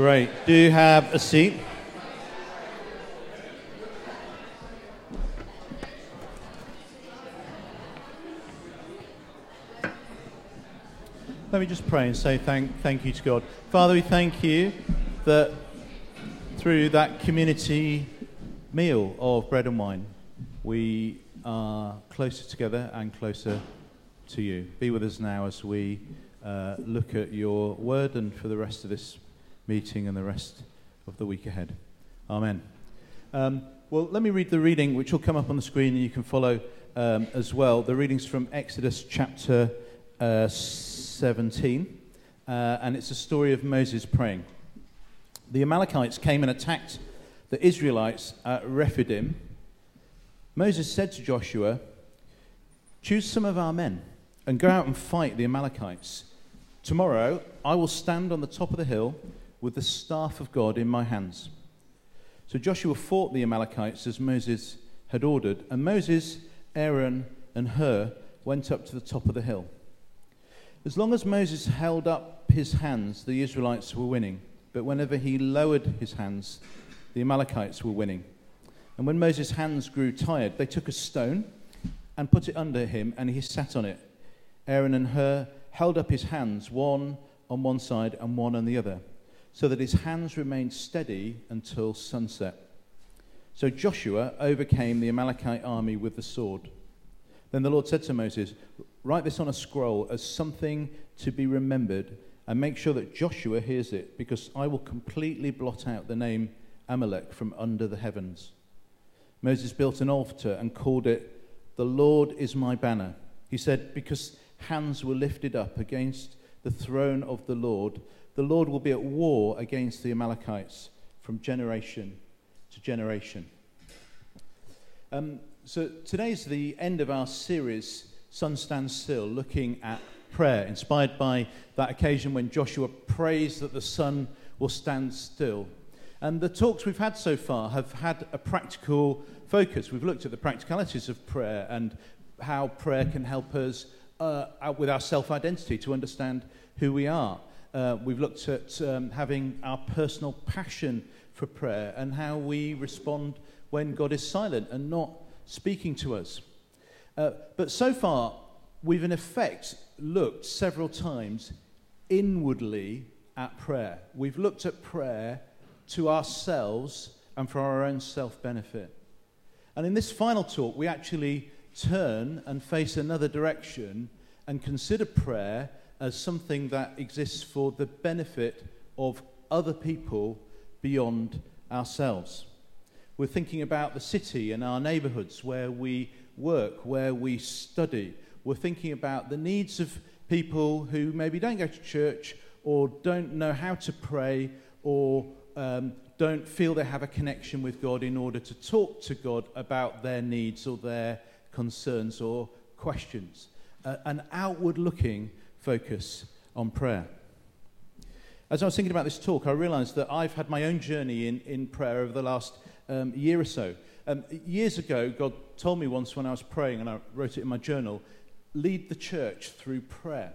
Great. Do you have a seat? Let me just pray and say thank, thank you to God. Father, we thank you that through that community meal of bread and wine, we are closer together and closer to you. Be with us now as we uh, look at your word and for the rest of this meeting and the rest of the week ahead. Amen. Um, well, let me read the reading, which will come up on the screen and you can follow um, as well. The reading's from Exodus chapter uh, 17, uh, and it's a story of Moses praying. The Amalekites came and attacked the Israelites at Rephidim. Moses said to Joshua, Choose some of our men and go out and fight the Amalekites. Tomorrow I will stand on the top of the hill with the staff of God in my hands. So Joshua fought the Amalekites as Moses had ordered, and Moses, Aaron, and Hur went up to the top of the hill. As long as Moses held up his hands, the Israelites were winning. But whenever he lowered his hands, the Amalekites were winning. And when Moses' hands grew tired, they took a stone and put it under him, and he sat on it. Aaron and Hur held up his hands, one on one side and one on the other, so that his hands remained steady until sunset. So Joshua overcame the Amalekite army with the sword. Then the Lord said to Moses, Write this on a scroll as something to be remembered, and make sure that Joshua hears it, because I will completely blot out the name Amalek from under the heavens. Moses built an altar and called it, The Lord is my banner. He said, Because hands were lifted up against the throne of the Lord, the Lord will be at war against the Amalekites from generation to generation. Um, so today's the end of our series sun stands still, looking at prayer, inspired by that occasion when Joshua prays that the sun will stand still. And the talks we've had so far have had a practical focus. We've looked at the practicalities of prayer and how prayer can help us uh, with our self identity to understand who we are. Uh, we've looked at um, having our personal passion for prayer and how we respond when God is silent and not speaking to us. Uh, but so far, we've in effect looked several times inwardly at prayer. We've looked at prayer to ourselves and for our own self benefit. And in this final talk, we actually turn and face another direction and consider prayer as something that exists for the benefit of other people beyond ourselves. We're thinking about the city and our neighborhoods where we work, where we study. We're thinking about the needs of people who maybe don't go to church or don't know how to pray or um, don't feel they have a connection with God in order to talk to God about their needs or their concerns or questions. Uh, an outward looking focus on prayer. As I was thinking about this talk, I realized that I've had my own journey in, in prayer over the last um, year or so. Um, years ago, God told me once when I was praying, and I wrote it in my journal lead the church through prayer.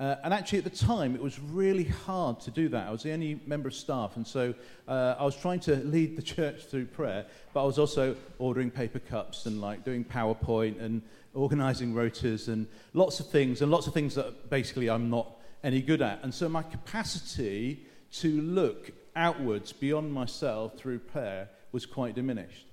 Uh, and actually, at the time, it was really hard to do that. I was the only member of staff, and so uh, I was trying to lead the church through prayer, but I was also ordering paper cups and like doing PowerPoint and organizing rotas and lots of things, and lots of things that basically I'm not any good at. And so my capacity to look outwards beyond myself through prayer was quite diminished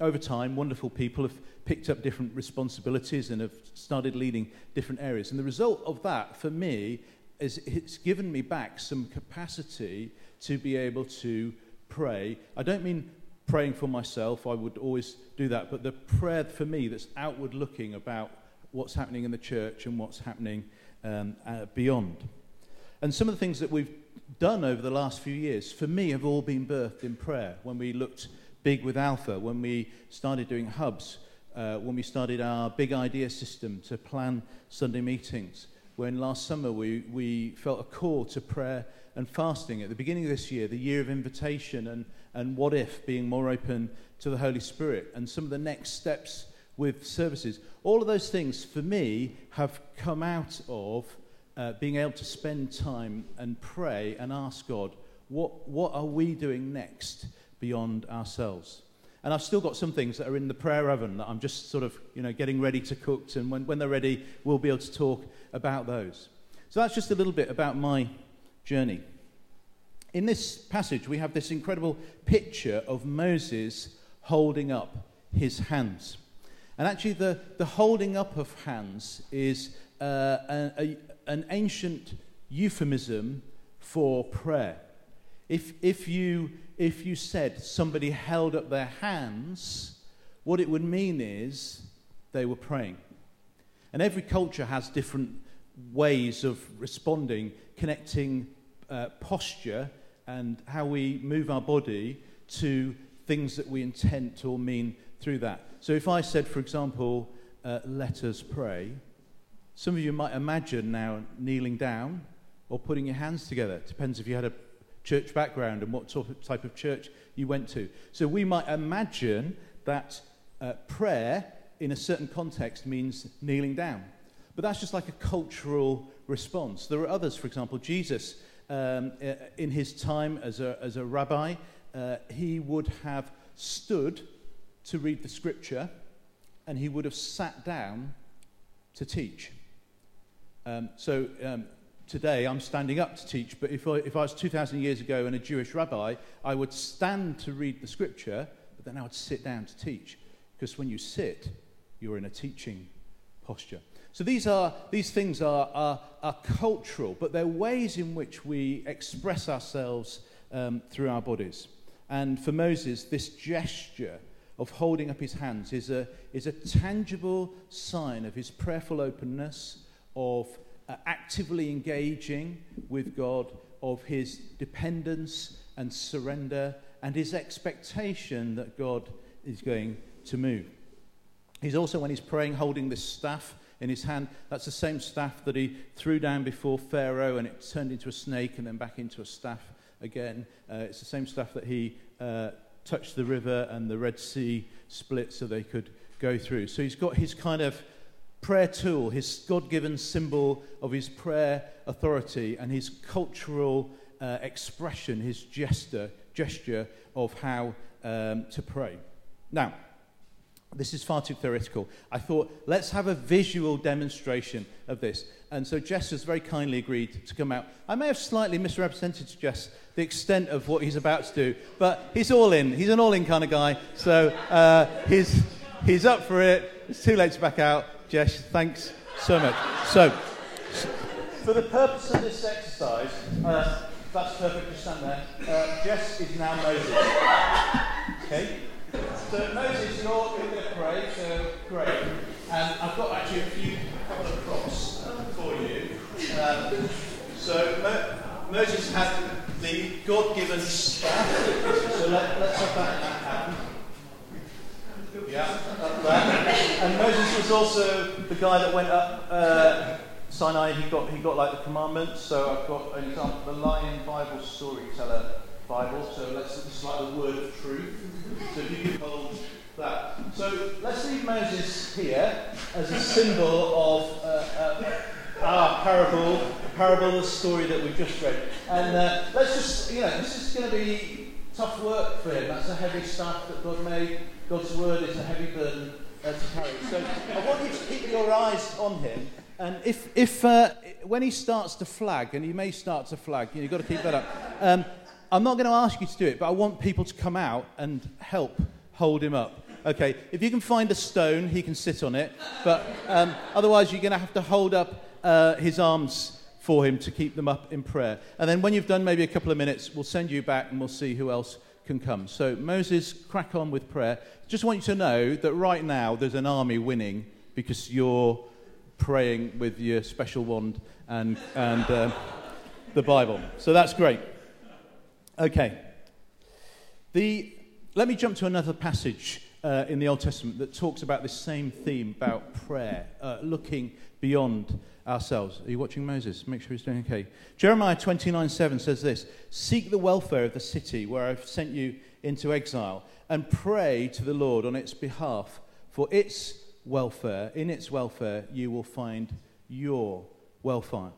over time, wonderful people have picked up different responsibilities and have started leading different areas. And the result of that, for me, is it's given me back some capacity to be able to pray. I don't mean praying for myself, I would always do that, but the prayer for me that's outward looking about what's happening in the church and what's happening um, uh, beyond. And some of the things that we've done over the last few years, for me, have all been birthed in prayer. When we looked big with Alpha, when we started doing hubs, uh, when we started our big idea system to plan Sunday meetings, when last summer we, we felt a call to prayer and fasting. At the beginning of this year, the year of invitation and, and what if being more open to the Holy Spirit, and some of the next steps with services. All of those things, for me, have come out of uh, being able to spend time and pray and ask God what, what are we doing next beyond ourselves? And I've still got some things that are in the prayer oven that I'm just sort of, you know, getting ready to cook. And when, when they're ready, we'll be able to talk about those. So that's just a little bit about my journey. In this passage, we have this incredible picture of Moses holding up his hands. And actually, the, the holding up of hands is uh, a, a, an ancient euphemism for prayer. If, if, you, if you said somebody held up their hands, what it would mean is they were praying. And every culture has different ways of responding, connecting uh, posture and how we move our body to things that we intend or mean through that. So if I said, for example, uh, let us pray, some of you might imagine now kneeling down or putting your hands together. It depends if you had a church background and what type of church you went to. So we might imagine that uh, prayer in a certain context means kneeling down. But that's just like a cultural response. There are others, for example, Jesus, um, in his time as a, as a rabbi, uh, he would have stood to read the scripture and he would have sat down to teach. Um, so um, today I'm standing up to teach, but if I, if I was 2,000 years ago and a Jewish rabbi, I would stand to read the scripture, but then I would sit down to teach. Because when you sit, you're in a teaching posture. So these, are, these things are, are, are cultural, but they're ways in which we express ourselves um, through our bodies. And for Moses, this gesture of holding up his hands is a, is a tangible sign of his prayerful openness, of uh, actively engaging with God, of his dependence and surrender, and his expectation that God is going to move. He's also, when he's praying, holding this staff in his hand. That's the same staff that he threw down before Pharaoh and it turned into a snake and then back into a staff again. Uh, it's the same staff that he uh, touched the river and the Red Sea split so they could go through. So he's got his kind of prayer tool, his God given symbol of his prayer authority and his cultural uh, expression, his gesture, gesture of how um, to pray. Now, this is far too theoretical. I thought, let's have a visual demonstration of this. And so Jess has very kindly agreed to come out. I may have slightly misrepresented to Jess the extent of what he's about to do, but he's all in. He's an all in kind of guy. So uh, he's, he's up for it. It's too late to back out. Jess, thanks so much. So, for the purpose of this exercise, uh, that's perfect, just stand there. Uh, Jess is now Moses. Okay? So Moses, you're, going to pray, so great. And I've got actually a few couple of props for you. Um, so Mo- Moses had the God-given staff. So let, us have that hand. Yeah, up there. And Moses was also the guy that went up uh, Sinai. He got he got like the commandments. So I've got an example, the Lion Bible Storyteller Bible. So let's is like the word of truth. So if you could hold that. So let's leave Moses here as a symbol of uh, uh, our parable, the parable, the story that we've just read. And uh, let's just, you know, this is going to be tough work for him. That's a heavy staff that God made. God's word is a heavy burden uh, to carry. So I want you to keep your eyes on him. And if, if uh, when he starts to flag, and he may start to flag, you know, you've got to keep that up. Um, I'm not going to ask you to do it, but I want people to come out and help hold him up. Okay, if you can find a stone, he can sit on it, but um, otherwise, you're going to have to hold up uh, his arms for him to keep them up in prayer. And then, when you've done maybe a couple of minutes, we'll send you back and we'll see who else can come. So, Moses, crack on with prayer. Just want you to know that right now there's an army winning because you're praying with your special wand and, and uh, the Bible. So, that's great. Okay. The, let me jump to another passage uh, in the Old Testament that talks about this same theme about prayer, uh, looking beyond ourselves. Are you watching Moses? Make sure he's doing okay. Jeremiah 29 7 says this Seek the welfare of the city where I've sent you into exile, and pray to the Lord on its behalf. For its welfare, in its welfare, you will find your welfare.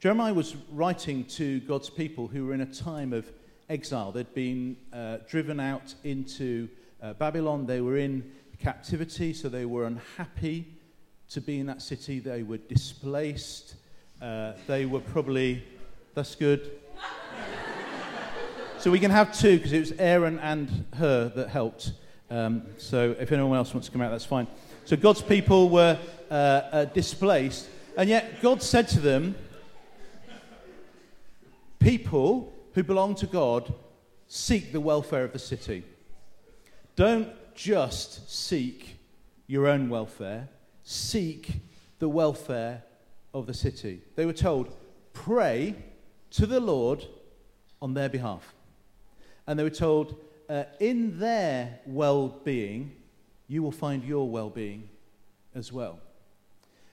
Jeremiah was writing to God's people who were in a time of exile. They'd been uh, driven out into uh, Babylon. They were in captivity, so they were unhappy to be in that city. They were displaced. Uh, they were probably, that's good. so we can have two because it was Aaron and Hur that helped. Um, so if anyone else wants to come out, that's fine. So God's people were uh, uh, displaced, and yet God said to them, People who belong to God seek the welfare of the city. Don't just seek your own welfare, seek the welfare of the city. They were told, pray to the Lord on their behalf. And they were told, uh, in their well being, you will find your well being as well.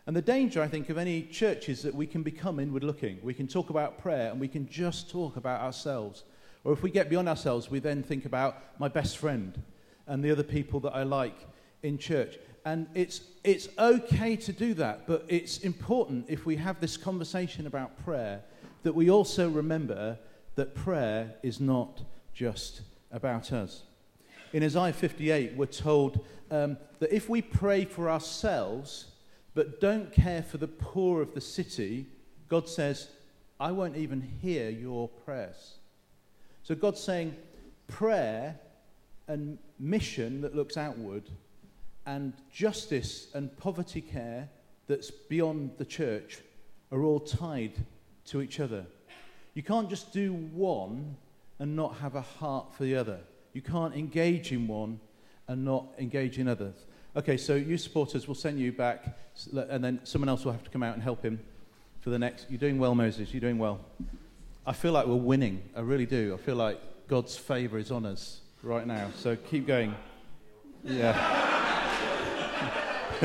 And the danger, I think, of any church is that we can become inward looking. We can talk about prayer and we can just talk about ourselves. Or if we get beyond ourselves, we then think about my best friend and the other people that I like in church. And it's, it's okay to do that, but it's important if we have this conversation about prayer that we also remember that prayer is not just about us. In Isaiah 58, we're told um, that if we pray for ourselves but don't care for the poor of the city, God says, I won't even hear your prayers. So God's saying prayer and mission that looks outward and justice and poverty care that's beyond the church are all tied to each other. You can't just do one and not have a heart for the other. You can't engage in one and not engage in others. Okay, so you supporters will send you back, and then someone else will have to come out and help him for the next. You're doing well, Moses. You're doing well. I feel like we're winning. I really do. I feel like God's favor is on us right now. So keep going. Yeah.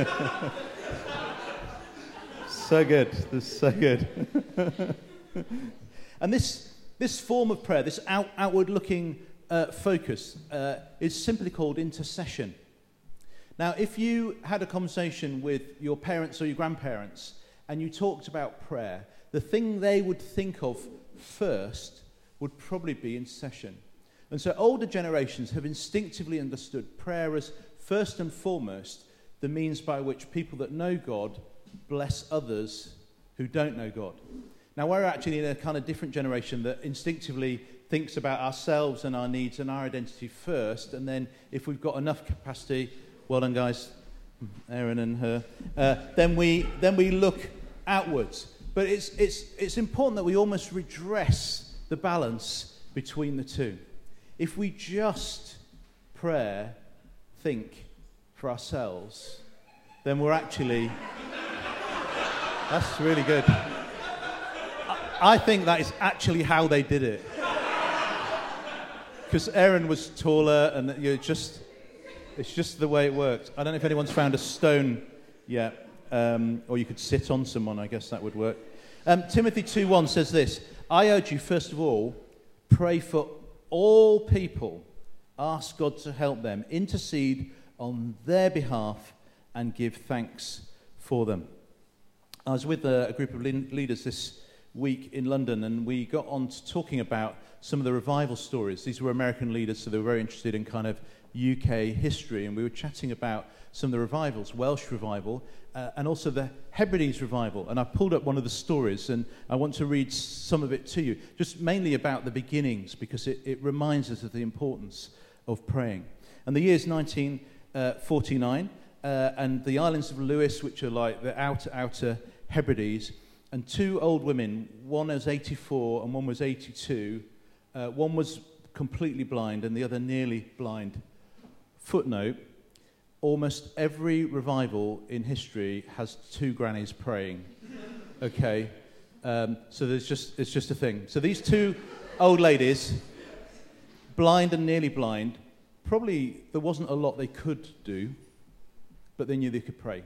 so good. This is so good. and this, this form of prayer, this out, outward looking uh, focus, uh, is simply called intercession. Now, if you had a conversation with your parents or your grandparents and you talked about prayer, the thing they would think of first would probably be intercession. And so older generations have instinctively understood prayer as first and foremost the means by which people that know God bless others who don't know God. Now, we're actually in a kind of different generation that instinctively thinks about ourselves and our needs and our identity first, and then if we've got enough capacity, well done, guys, Aaron and Hur, uh, then, we, then we look outwards. But it's, it's, it's important that we almost redress the balance between the two. If we just prayer, think, for ourselves, then we're actually. That's really good. I, think that is actually how they did it. Because Aaron was taller, and you're just. It's just the way it worked. I don't know if anyone's found a stone yet, um, or you could sit on someone. I guess that would work. Um, Timothy 2:1 says this: I urge you, first of all, pray for all people. Ask God to help them, intercede on their behalf and give thanks for them. I was with a, a group of leaders this week in London, and we got on to talking about some of the revival stories. These were American leaders, so they were very interested in kind of UK history, and we were chatting about some of the revivals, Welsh revival, uh, and also the Hebrides revival. And I pulled up one of the stories, and I want to read some of it to you, just mainly about the beginnings, because it, it reminds us of the importance of praying. And the year is 19 uh, 49, uh, and the islands of Lewis, which are like the outer, outer Hebrides, and two old women, one was 84 and one was 82. Uh, one was completely blind and the other nearly blind. Footnote almost every revival in history has two grannies praying. Okay? Um, so there's just, it's just a thing. So these two old ladies, blind and nearly blind, probably there wasn't a lot they could do, but they knew they could pray.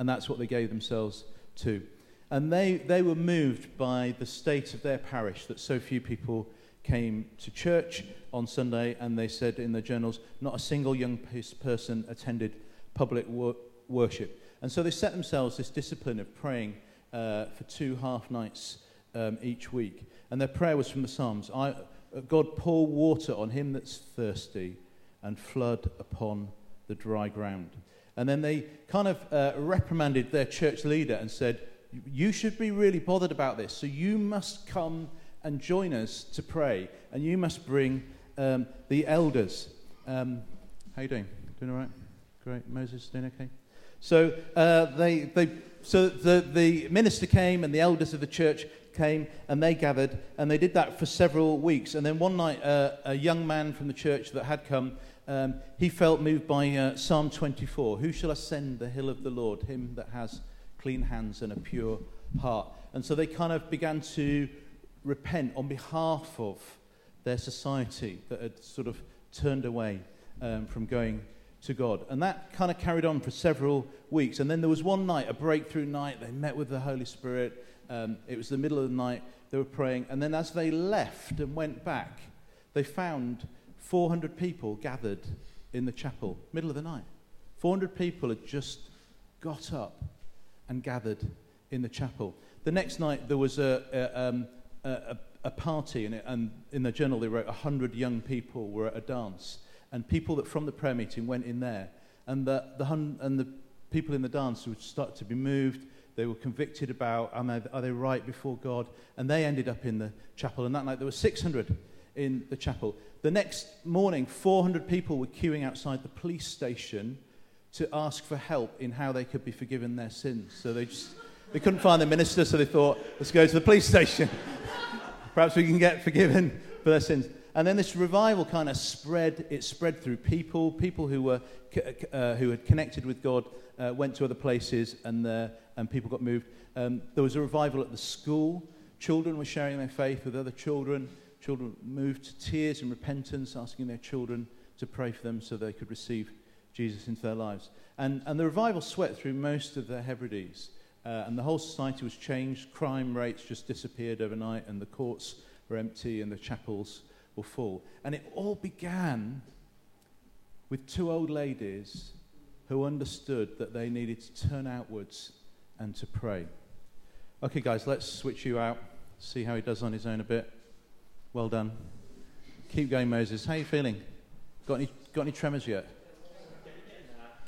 And that's what they gave themselves to. And they, they were moved by the state of their parish that so few people came to church on Sunday, and they said in their journals, not a single young person attended public wor- worship. And so they set themselves this discipline of praying uh, for two half nights um, each week. And their prayer was from the Psalms I, God pour water on him that's thirsty and flood upon the dry ground. And then they kind of uh, reprimanded their church leader and said, You should be really bothered about this. So you must come and join us to pray. And you must bring um, the elders. Um, how you doing? Doing all right? Great. Moses, doing okay? So uh, they, they, so the, the minister came and the elders of the church came and they gathered and they did that for several weeks. And then one night, uh, a young man from the church that had come, um, he felt moved by uh, Psalm 24. Who shall ascend the hill of the Lord? Him that has clean hands and a pure heart. And so they kind of began to repent on behalf of their society that had sort of turned away um, from going to God. And that kind of carried on for several weeks. And then there was one night, a breakthrough night. They met with the Holy Spirit. Um, it was the middle of the night. They were praying. And then as they left and went back, they found 400 people gathered in the chapel, middle of the night. 400 people had just got up and gathered in the chapel. The next night, there was a, a, um, a, a party, and, it, and in the journal, they wrote 100 young people were at a dance and people that from the prayer meeting went in there, and the, the, hun- and the people in the dance would start to be moved. They were convicted about are they, are they right before God, and they ended up in the chapel. And that night there were 600 in the chapel. The next morning, 400 people were queuing outside the police station to ask for help in how they could be forgiven their sins. So they just they couldn't find the minister, so they thought, let's go to the police station. Perhaps we can get forgiven for their sins. And then this revival kind of spread. It spread through people. People who, were, uh, who had connected with God uh, went to other places, and, uh, and people got moved. Um, there was a revival at the school. Children were sharing their faith with other children. Children moved to tears and repentance, asking their children to pray for them so they could receive Jesus into their lives. And, and the revival swept through most of the Hebrides. Uh, and the whole society was changed. Crime rates just disappeared overnight, and the courts were empty, and the chapels were full. And it all began with two old ladies who understood that they needed to turn outwards and to pray. Okay, guys, let's switch you out, see how he does on his own a bit. Well done. Keep going, Moses. How are you feeling? Got any, got any tremors yet?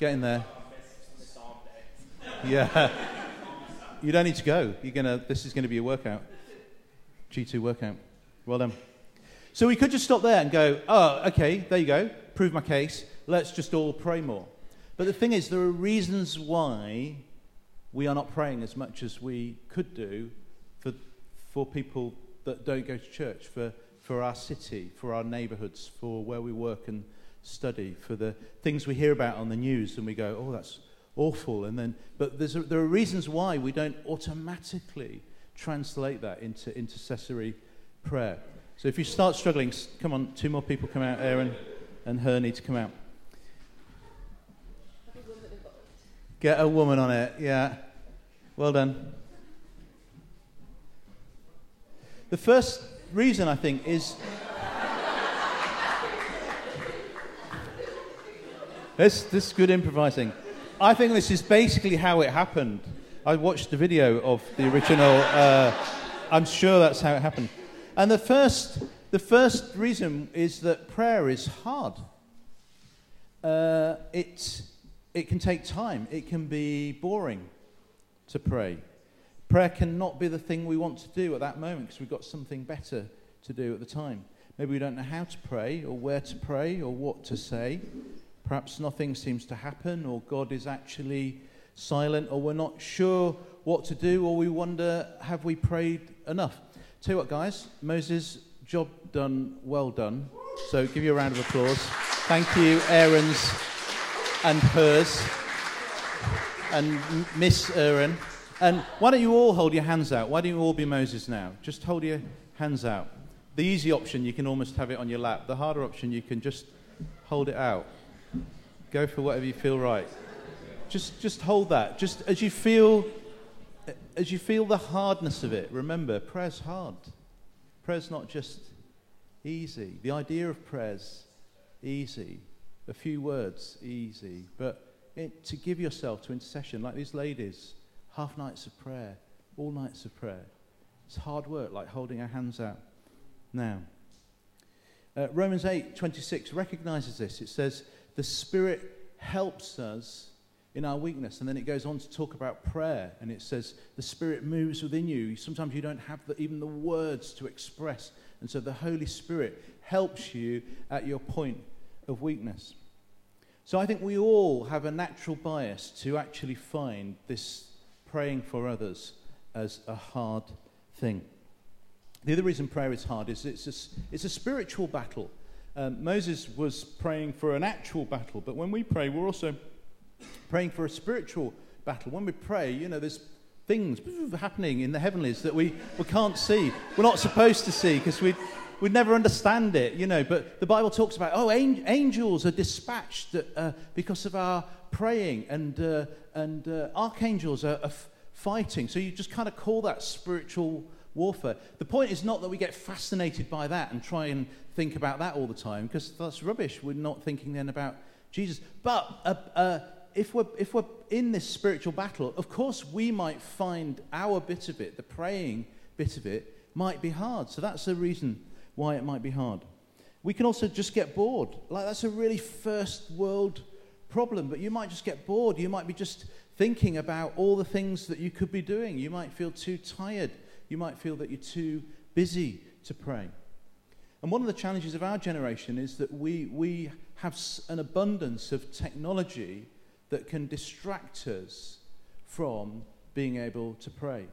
Get in there. Yeah. You don't need to go. You're gonna, this is going to be a workout. G2 workout. Well done. So we could just stop there and go, oh, okay, there you go, prove my case. Let's just all pray more. But the thing is, there are reasons why we are not praying as much as we could do for, for people that don't go to church, for, for our city, for our neighborhoods, for where we work and study, for the things we hear about on the news and we go, oh, that's awful. And then, but a, there are reasons why we don't automatically translate that into intercessory prayer. So if you start struggling, come on, two more people come out. Aaron and Hur need to come out. Get a woman on it, yeah. Well done. The first reason, I think, is. this, this is good improvising. I think this is basically how it happened. I watched the video of the original. Uh, I'm sure that's how it happened. And the first, the first reason is that prayer is hard. Uh, it, it can take time, it can be boring to pray. Prayer cannot be the thing we want to do at that moment because we've got something better to do at the time. Maybe we don't know how to pray or where to pray or what to say. Perhaps nothing seems to happen or God is actually silent or we're not sure what to do or we wonder, have we prayed enough? Tell you what, guys, Moses, job done, well done. So give you a round of applause. Thank you, Aaron's and hers, and Miss Aaron. And why don't you all hold your hands out? Why don't you all be Moses now? Just hold your hands out. The easy option, you can almost have it on your lap. The harder option, you can just hold it out. Go for whatever you feel right. Just, just hold that. Just as you feel as you feel the hardness of it, remember, prayer's hard. Prayer's not just easy. The idea of prayer's easy. A few words, easy. But it, to give yourself to intercession, like these ladies, half nights of prayer, all nights of prayer. It's hard work, like holding our hands out now. Uh, Romans 8 26 recognizes this. It says, The Spirit helps us in our weakness. And then it goes on to talk about prayer. And it says, The Spirit moves within you. Sometimes you don't have the, even the words to express. And so the Holy Spirit helps you at your point of weakness. So I think we all have a natural bias to actually find this praying for others as a hard thing. The other reason prayer is hard is it's a, it's a spiritual battle. Um, Moses was praying for an actual battle, but when we pray, we're also praying for a spiritual battle. When we pray, you know, there's things happening in the heavenlies that we, we can't see. We're not supposed to see because we we'd never understand it, you know. But the Bible talks about, oh, angels are dispatched uh, because of our praying, and, uh, and uh, archangels are, are f- fighting. So you just kind of call that spiritual warfare. The point is not that we get fascinated by that and try and think about that all the time, because that's rubbish. We're not thinking then about Jesus. But uh, uh, if, we're, if we're in this spiritual battle, of course we might find our bit of it, the praying bit of it, might be hard. So that's the reason why it might be hard. We can also just get bored. Like, that's a really first world problem, but you might just get bored. You might be just thinking about all the things that you could be doing. You might feel too tired you might feel that you're too busy to pray. And one of the challenges of our generation is that we, we have an abundance of technology that can distract us from being able to pray.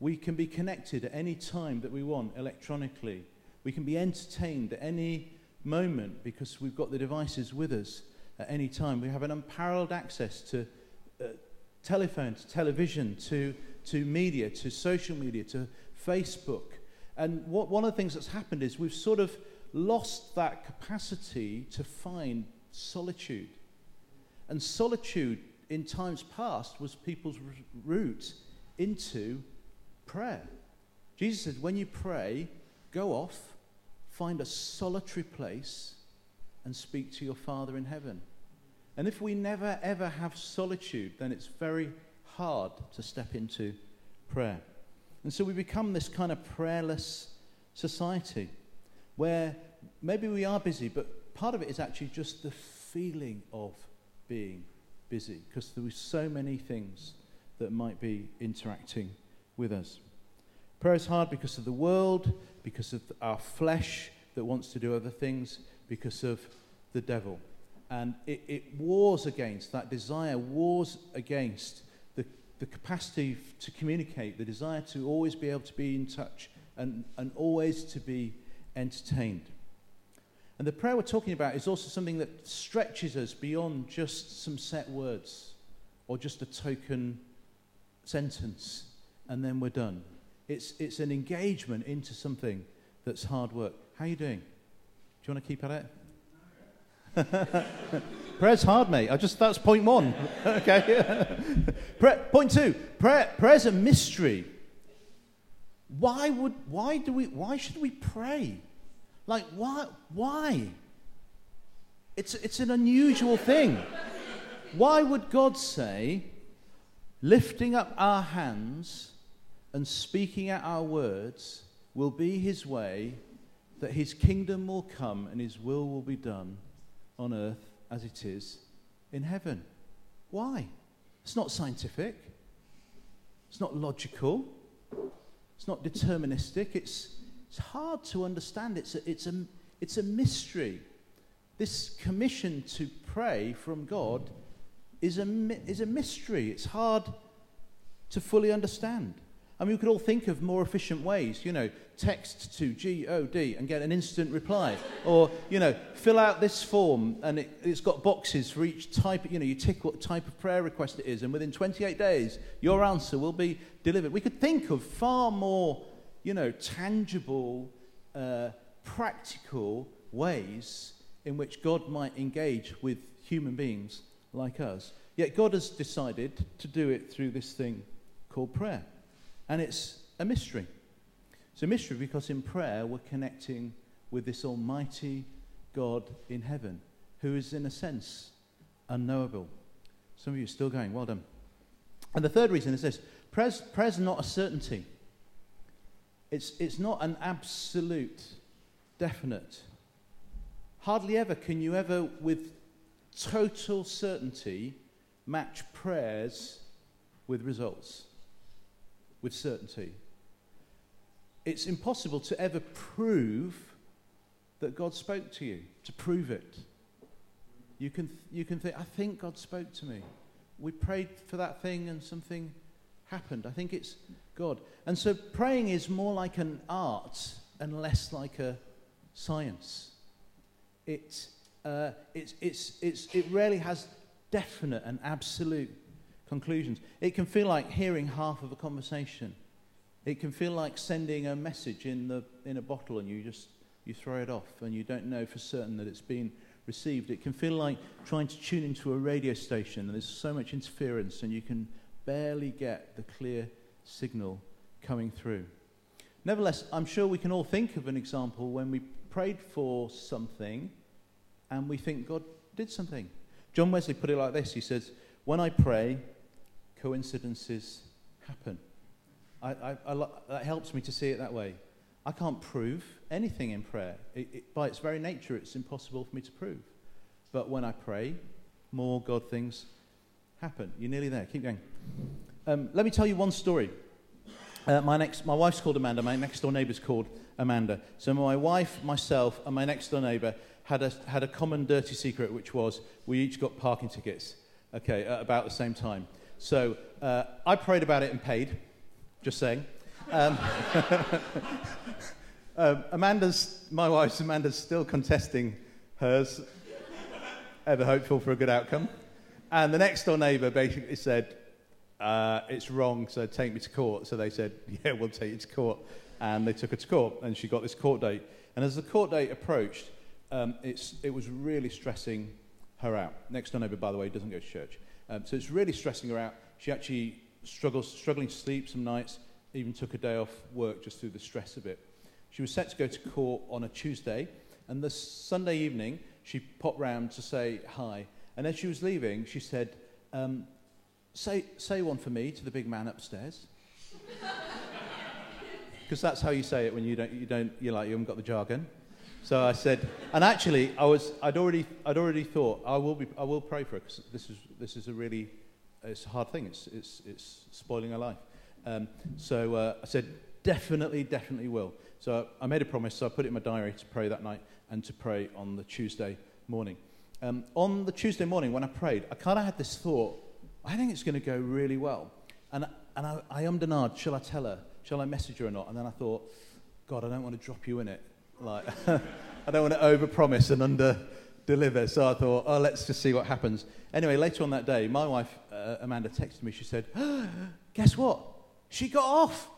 We can be connected at any time that we want electronically. We can be entertained at any moment because we've got the devices with us at any time. We have an unparalleled access to uh, telephone, to television, to to media, to social media, to Facebook. And what, one of the things that's happened is we've sort of lost that capacity to find solitude. And solitude in times past was people's route into prayer. Jesus said, when you pray, go off, find a solitary place, and speak to your Father in heaven. And if we never ever have solitude, then it's very hard to step into prayer. And so we become this kind of prayerless society where maybe we are busy, but part of it is actually just the feeling of being busy because there are so many things that might be interacting with us. Prayer is hard because of the world, because of our flesh that wants to do other things, because of the devil. And it, it wars against that desire, wars against the capacity to communicate, the desire to always be able to be in touch and, and always to be entertained. And the prayer we're talking about is also something that stretches us beyond just some set words or just a token sentence and then we're done. It's, it's an engagement into something that's hard work. How are you doing? Do you want to keep at it? Prayer's hard, mate. I just that's point one. okay. prayer, point two. Prayer, prayer's a mystery. Why would why do we why should we pray? Like why why? It's it's an unusual thing. Why would God say, lifting up our hands and speaking out our words will be his way, that his kingdom will come and his will will be done on earth as it is in heaven. Why? It's not scientific, it's not logical, it's not deterministic, it's, it's hard to understand. It's a, it's, a, it's a mystery. This commission to pray from God is a, is a mystery. It's hard to fully understand. I mean, we could all think of more efficient ways, you know, text to GOD and get an instant reply. or, you know, fill out this form and it, has got boxes for each type, you know, you tick what type of prayer request it is, and within 28 days, your answer will be delivered. We could think of far more, you know, tangible, uh, practical ways in which God might engage with human beings like us. Yet God has decided to do it through this thing called prayer. And it's a mystery. It's a mystery because in prayer we're connecting with this Almighty God in heaven, who is, in a sense, unknowable. Some of you are still going, well done. And the third reason is this prayer's, prayer's not a certainty, it's, it's not an absolute, definite hardly ever can you ever, with total certainty, match prayers with results, with certainty. It's impossible to ever prove that God spoke to you, to prove it. You can, you can think, I think God spoke to me. We prayed for that thing and something happened. I think it's God. And so praying is more like an art and less like a science. It, uh, it's, it's, it's, it rarely has definite and absolute conclusions. It can feel like hearing half of a conversation. It can feel like sending a message in, the, in a bottle and you just you throw it off and you don't know for certain that it's been received. It can feel like trying to tune into a radio station and there's so much interference and you can barely get the clear signal coming through. Nevertheless, I'm sure we can all think of an example when we prayed for something and we think God did something. John Wesley put it like this He says, When I pray, coincidences happen. I, I, I, that helps me to see it that way. I can't prove anything in prayer. It, it, by its very nature, it's impossible for me to prove. But when I pray, more God things happen. You're nearly there. Keep going. Um, let me tell you one story. Uh, my, next, my wife's called Amanda. My next door neighbour's called Amanda. So my wife, myself, and my next door neighbour had a, had a common dirty secret, which was we each got parking tickets, okay, at about the same time. So uh, I prayed about it and paid, just saying. Um, um, Amanda's, my wife's Amanda's still contesting hers, ever hopeful for a good outcome. And the next door neighbour basically said, uh, it's wrong, so take me to court. So they said, yeah, we'll take you to court. And they took her to court, and she got this court date. And as the court date approached, um, it was really stressing her out. Next door neighbour, by the way, doesn't go to church. Um, so it's really stressing her out. She actually struggles, struggling to sleep some nights even took a day off work just through the stress of it. She was set to go to court on a Tuesday, and the Sunday evening, she popped round to say hi. And as she was leaving, she said, um, say, say one for me to the big man upstairs. Because that's how you say it when you don't, you don't, you're like, you haven't got the jargon. So I said, and actually, I was, I'd already, I'd already thought, I will, be, I will pray for her because this is, this is a really, it's a hard thing. It's, it's, it's spoiling her life. Um, so uh, I said, definitely, definitely will. So I made a promise, so I put it in my diary to pray that night and to pray on the Tuesday morning. Um, on the Tuesday morning, when I prayed, I kind of had this thought, I think it's going to go really well. And, and I, I ummed shall I tell her? Shall I message her or not? And then I thought, God, I don't want to drop you in it. Like, I don't want to overpromise and under deliver. So I thought, oh, let's just see what happens. Anyway, later on that day, my wife, uh, Amanda, texted me. She said, guess what? She got off.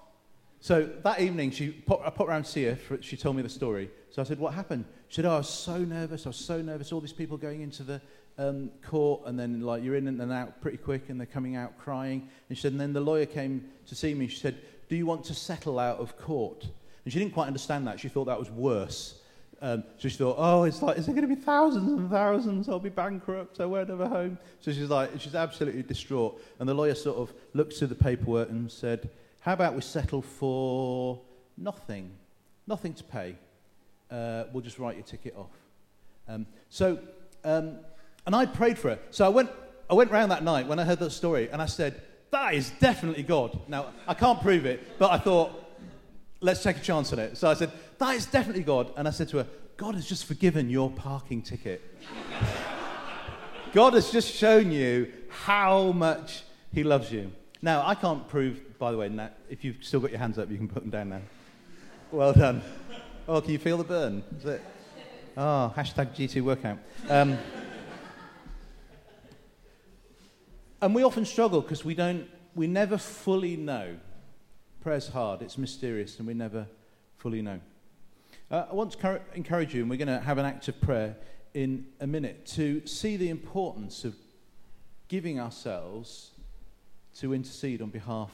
So that evening, she put, I put around to see her. For, she told me the story. So I said, What happened? She said, Oh, I was so nervous. I was so nervous. All these people going into the um, court, and then, like, you're in and then out pretty quick, and they're coming out crying. And she said, And then the lawyer came to see me. She said, Do you want to settle out of court? And she didn't quite understand that. She thought that was worse. Um, so she thought, oh, it's like, is there going to be thousands and thousands? I'll be bankrupt. I won't have a home. So she's like, she's absolutely distraught. And the lawyer sort of looked through the paperwork and said, how about we settle for nothing? Nothing to pay. Uh, we'll just write your ticket off. Um, so, um, and I prayed for her. So I went, I went round that night when I heard that story and I said, that is definitely God. Now, I can't prove it, but I thought, let's take a chance on it. So I said, that is definitely God. And I said to her, God has just forgiven your parking ticket. God has just shown you how much He loves you. Now, I can't prove, by the way, Nat, if you've still got your hands up, you can put them down now. Well done. Oh, can you feel the burn? Is it? Oh, hashtag G2 workout. Um, and we often struggle because we don't, we never fully know Prayer's hard, it's mysterious, and we never fully know. Uh, I want to encourage you, and we're going to have an act of prayer in a minute, to see the importance of giving ourselves to intercede on behalf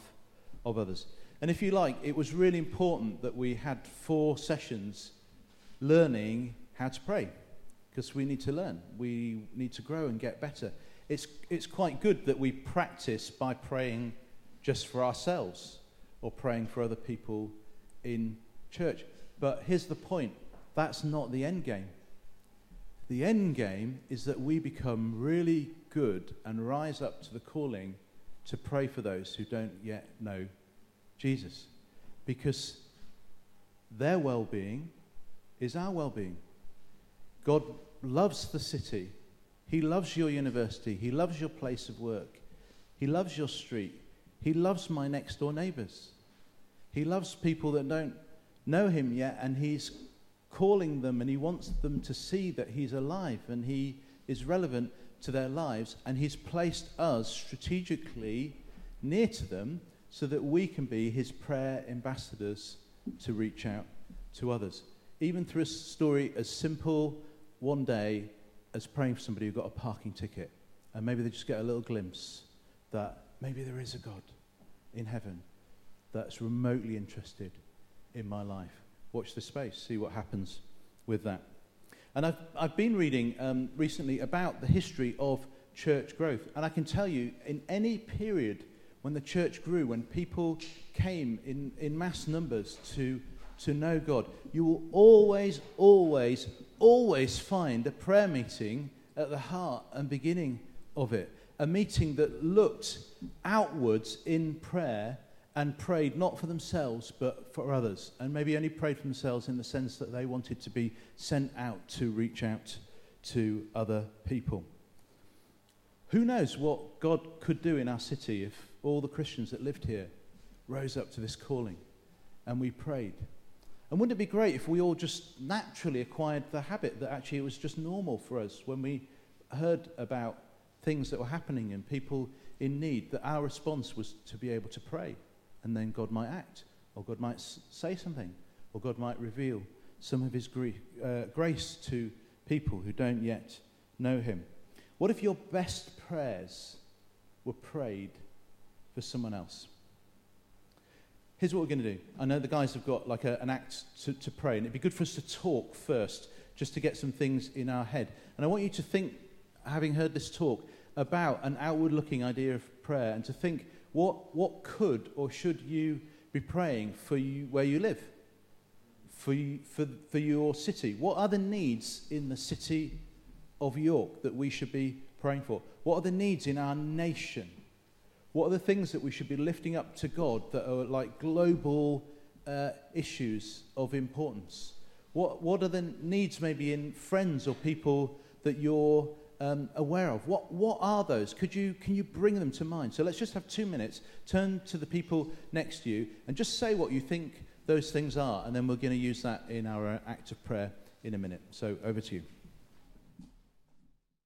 of others. And if you like, it was really important that we had four sessions learning how to pray because we need to learn. We need to grow and get better. It's, it's quite good that we practice by praying just for ourselves or praying for other people in church. But here's the point that's not the end game. the end game is that we become really good and rise up to the calling to pray for those who don't yet know Jesus. Because their well being is our well being. God loves the city, He loves your university, He loves your place of work, He loves your street, He loves my next door neighbors. He loves people that don't know Him yet, and He's calling them and He wants them to see that He's alive and He is relevant to their lives, and He's placed us strategically near to them so that we can be His prayer ambassadors to reach out to others. Even through a story as simple one day as praying for somebody who got a parking ticket, and maybe they just get a little glimpse that maybe there is a God in heaven that's remotely interested in my life. Watch the space, see what happens with that. And I've, I've been reading um, recently about the history of church growth. And I can tell you, in any period when the church grew, when people came in, in mass numbers to, to know God, you will always, always, always find a prayer meeting at the heart and beginning of it. A meeting that looked outwards in prayer and prayed not for themselves but for others, and maybe only prayed for themselves in the sense that they wanted to be sent out to reach out to other people. Who knows what God could do in our city if all the Christians that lived here rose up to this calling and we prayed? And wouldn't it be great if we all just naturally acquired the habit that actually it was just normal for us when we heard about things that were happening and people in need, that our response was to be able to pray? And then God might act, or God might say something, or God might reveal some of His uh, grace to people who don't yet know Him. What if your best prayers were prayed for someone else? Here's what we're going to do. I know the guys have got like a, an act to, to pray, and it'd be good for us to talk first, just to get some things in our head. And I want you to think, having heard this talk, about an outward looking idea of prayer, and to think what, what could or should you be praying for you, where you live? For, you, for, for your city? What are the needs in the city of York that we should be praying for? What are the needs in our nation? What are the things that we should be lifting up to God that are like global uh, issues of importance? What, what are the needs maybe in friends or people that you're um, aware of? What, what are those? Could you, can you bring them to mind? So let's just have two minutes. Turn to the people next to you and just say what you think those things are, and then we're going to use that in our uh, act of prayer in a minute. So over to you.